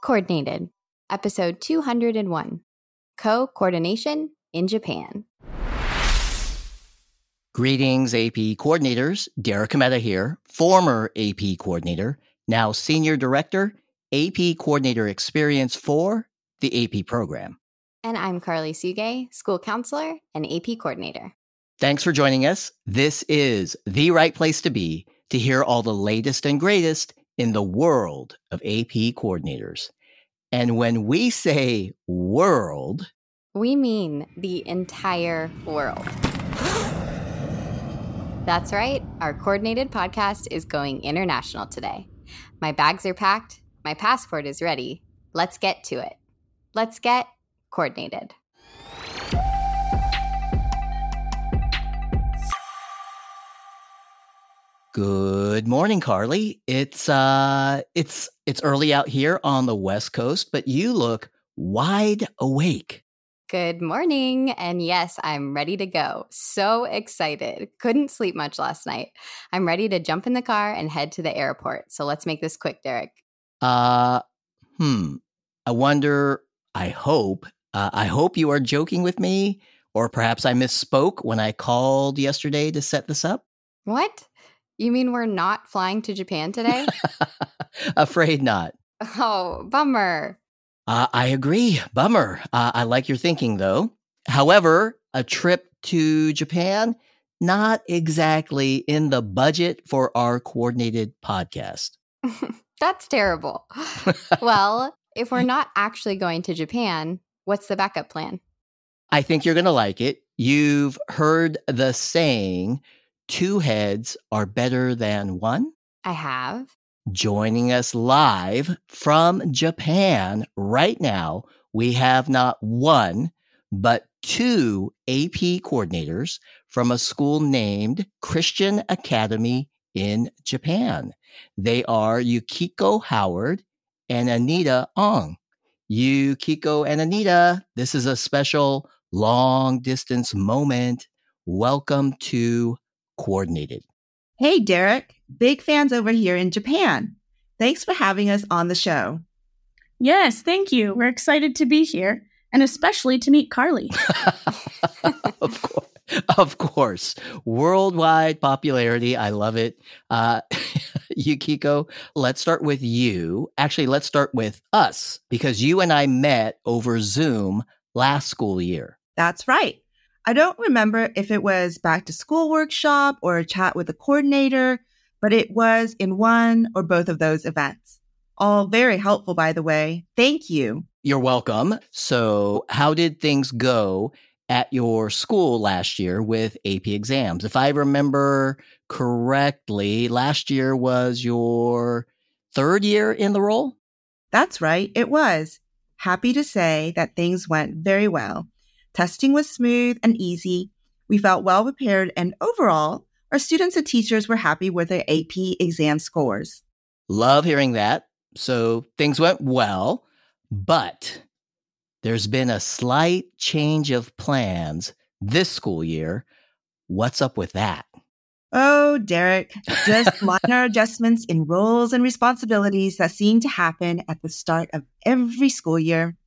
Coordinated, episode 201 Co coordination in Japan. Greetings, AP coordinators. Derek Kometa here, former AP coordinator, now senior director, AP coordinator experience for the AP program. And I'm Carly Suge, school counselor and AP coordinator. Thanks for joining us. This is the right place to be to hear all the latest and greatest in the world of AP coordinators. And when we say world, we mean the entire world. That's right, our coordinated podcast is going international today. My bags are packed, my passport is ready. Let's get to it. Let's get coordinated. Good morning, Carly. It's uh it's it's early out here on the West Coast, but you look wide awake. Good morning. And yes, I'm ready to go. So excited. Couldn't sleep much last night. I'm ready to jump in the car and head to the airport. So let's make this quick, Derek. Uh hmm. I wonder, I hope, uh, I hope you are joking with me, or perhaps I misspoke when I called yesterday to set this up. What? You mean we're not flying to Japan today? Afraid not. Oh, bummer. Uh, I agree. Bummer. Uh, I like your thinking, though. However, a trip to Japan, not exactly in the budget for our coordinated podcast. That's terrible. well, if we're not actually going to Japan, what's the backup plan? I think you're going to like it. You've heard the saying, two heads are better than one? I have. Joining us live from Japan right now, we have not one, but two AP coordinators from a school named Christian Academy in Japan. They are Yukiko Howard and Anita Ong. Yukiko and Anita, this is a special long distance moment. Welcome to coordinated. Hey, Derek. Big fans over here in Japan. Thanks for having us on the show. Yes, thank you. We're excited to be here and especially to meet Carly. of course. Of course. Worldwide popularity. I love it. Uh, Yukiko, let's start with you. Actually, let's start with us because you and I met over Zoom last school year. That's right. I don't remember if it was back to school workshop or a chat with the coordinator, but it was in one or both of those events. All very helpful, by the way. Thank you. You're welcome. So, how did things go at your school last year with AP exams? If I remember correctly, last year was your third year in the role? That's right, it was. Happy to say that things went very well. Testing was smooth and easy. We felt well prepared, and overall, our students and teachers were happy with their AP exam scores. Love hearing that. So things went well, but there's been a slight change of plans this school year. What's up with that? Oh, Derek, just minor adjustments in roles and responsibilities that seem to happen at the start of every school year.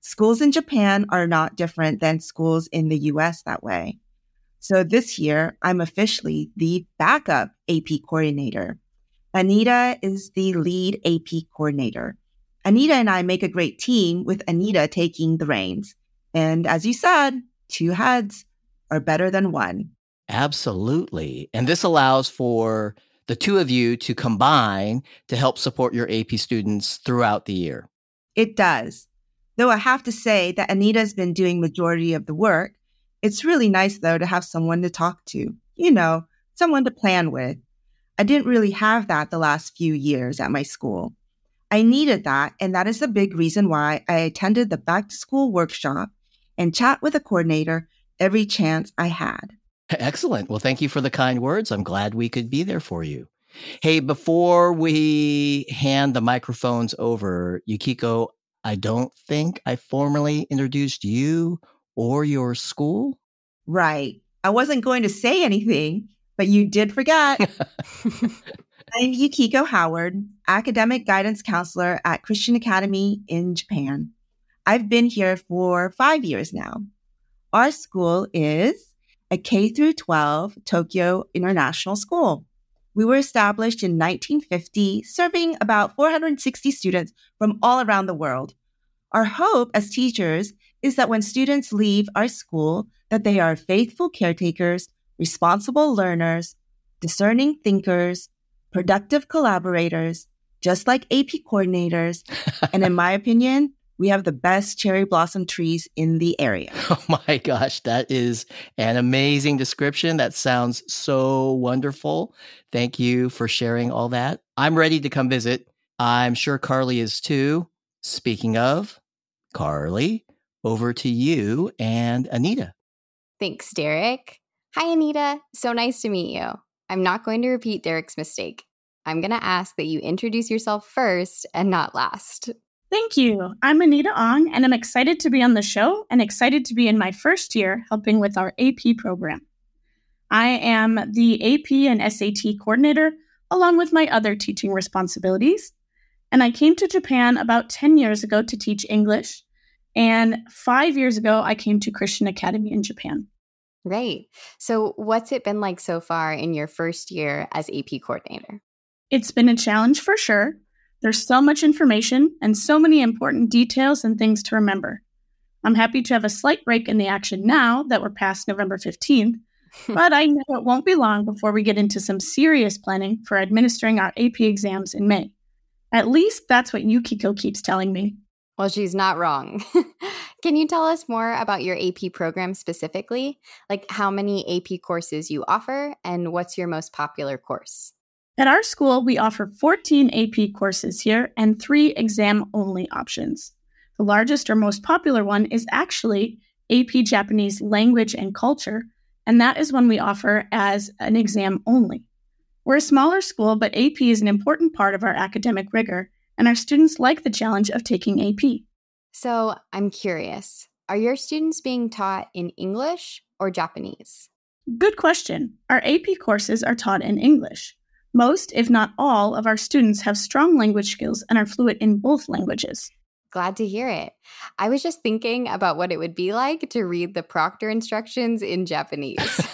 Schools in Japan are not different than schools in the US that way. So this year, I'm officially the backup AP coordinator. Anita is the lead AP coordinator. Anita and I make a great team with Anita taking the reins. And as you said, two heads are better than one. Absolutely. And this allows for the two of you to combine to help support your AP students throughout the year. It does. Though I have to say that Anita's been doing majority of the work, it's really nice though to have someone to talk to. You know, someone to plan with. I didn't really have that the last few years at my school. I needed that, and that is the big reason why I attended the back to school workshop and chat with a coordinator every chance I had. Excellent. Well, thank you for the kind words. I'm glad we could be there for you. Hey, before we hand the microphones over, Yukiko, I don't think I formally introduced you or your school. Right. I wasn't going to say anything, but you did forget. I'm Yukiko Howard, academic guidance counselor at Christian Academy in Japan. I've been here for five years now. Our school is a K through 12 Tokyo International School. We were established in 1950, serving about 460 students from all around the world. Our hope as teachers is that when students leave our school, that they are faithful caretakers, responsible learners, discerning thinkers, productive collaborators, just like AP coordinators. and in my opinion, we have the best cherry blossom trees in the area. Oh my gosh, that is an amazing description. That sounds so wonderful. Thank you for sharing all that. I'm ready to come visit. I'm sure Carly is too. Speaking of, Carly, over to you and Anita. Thanks, Derek. Hi, Anita. So nice to meet you. I'm not going to repeat Derek's mistake. I'm going to ask that you introduce yourself first and not last. Thank you. I'm Anita Ong, and I'm excited to be on the show and excited to be in my first year helping with our AP program. I am the AP and SAT coordinator, along with my other teaching responsibilities. And I came to Japan about 10 years ago to teach English. And five years ago, I came to Christian Academy in Japan. Right. So, what's it been like so far in your first year as AP coordinator? It's been a challenge for sure. There's so much information and so many important details and things to remember. I'm happy to have a slight break in the action now that we're past November 15th, but I know it won't be long before we get into some serious planning for administering our AP exams in May. At least that's what Yukiko keeps telling me. Well, she's not wrong. Can you tell us more about your AP program specifically? Like how many AP courses you offer and what's your most popular course? At our school, we offer 14 AP courses here and three exam only options. The largest or most popular one is actually AP Japanese Language and Culture, and that is one we offer as an exam only. We're a smaller school, but AP is an important part of our academic rigor, and our students like the challenge of taking AP. So I'm curious are your students being taught in English or Japanese? Good question. Our AP courses are taught in English. Most, if not all, of our students have strong language skills and are fluent in both languages. Glad to hear it. I was just thinking about what it would be like to read the proctor instructions in Japanese.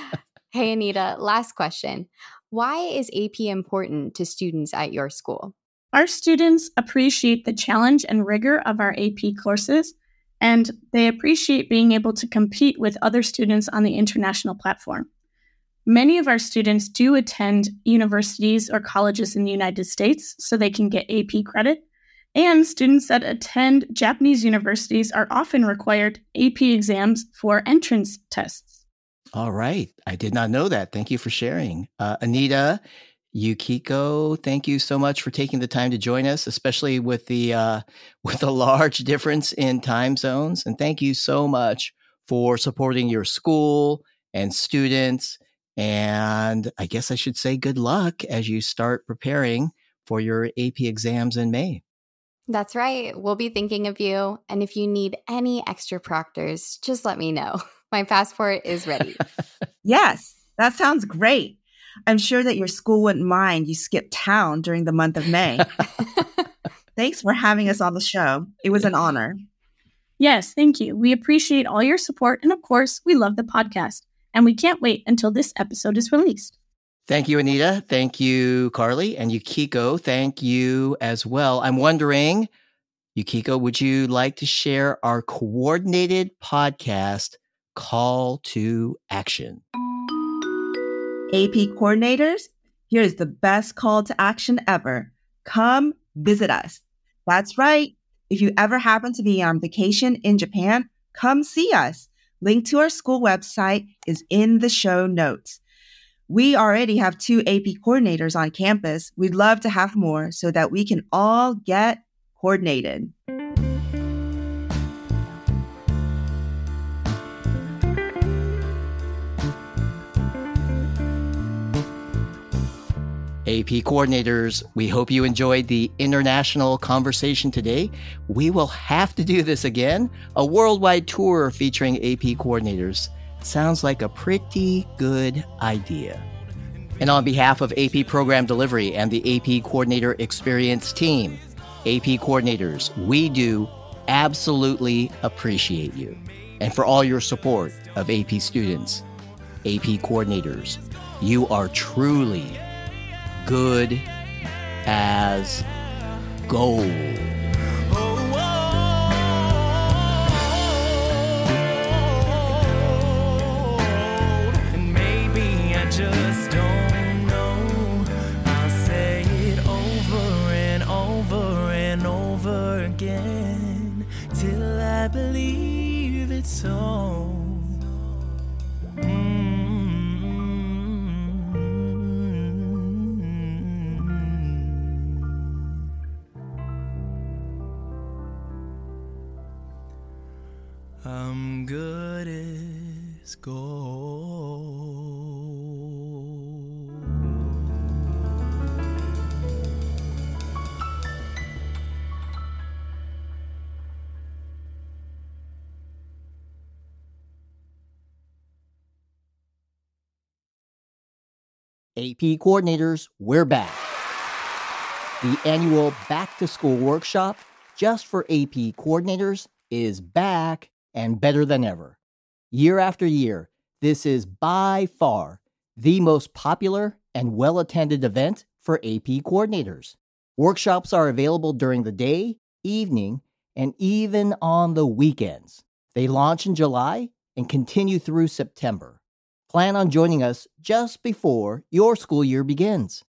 hey, Anita, last question. Why is AP important to students at your school? Our students appreciate the challenge and rigor of our AP courses, and they appreciate being able to compete with other students on the international platform. Many of our students do attend universities or colleges in the United States so they can get AP credit. And students that attend Japanese universities are often required AP exams for entrance tests. All right. I did not know that. Thank you for sharing. Uh, Anita, Yukiko, thank you so much for taking the time to join us, especially with the uh, with the large difference in time zones. And thank you so much for supporting your school and students. And I guess I should say good luck as you start preparing for your AP exams in May. That's right. We'll be thinking of you. And if you need any extra proctors, just let me know. My passport is ready. yes, that sounds great. I'm sure that your school wouldn't mind you skip town during the month of May. Thanks for having us on the show. It was an honor. Yes, thank you. We appreciate all your support. And of course, we love the podcast. And we can't wait until this episode is released. Thank you, Anita. Thank you, Carly. And Yukiko, thank you as well. I'm wondering, Yukiko, would you like to share our coordinated podcast call to action? AP coordinators, here's the best call to action ever. Come visit us. That's right. If you ever happen to be on vacation in Japan, come see us. Link to our school website is in the show notes. We already have two AP coordinators on campus. We'd love to have more so that we can all get coordinated. AP coordinators, we hope you enjoyed the international conversation today. We will have to do this again a worldwide tour featuring AP coordinators. Sounds like a pretty good idea. And on behalf of AP Program Delivery and the AP Coordinator Experience team, AP coordinators, we do absolutely appreciate you. And for all your support of AP students, AP coordinators, you are truly good as gold. And maybe I just don't know. I'll say it over and over and over again till I believe it's so. Gold. AP coordinators, we're back. The annual back to school workshop just for AP coordinators is back and better than ever. Year after year, this is by far the most popular and well attended event for AP coordinators. Workshops are available during the day, evening, and even on the weekends. They launch in July and continue through September. Plan on joining us just before your school year begins.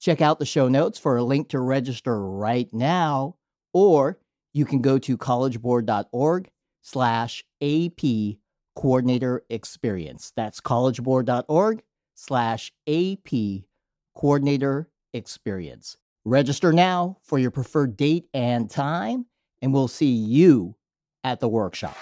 Check out the show notes for a link to register right now, or you can go to collegeboard.org slash AP coordinator experience. That's collegeboard.org slash AP coordinator experience. Register now for your preferred date and time, and we'll see you at the workshop.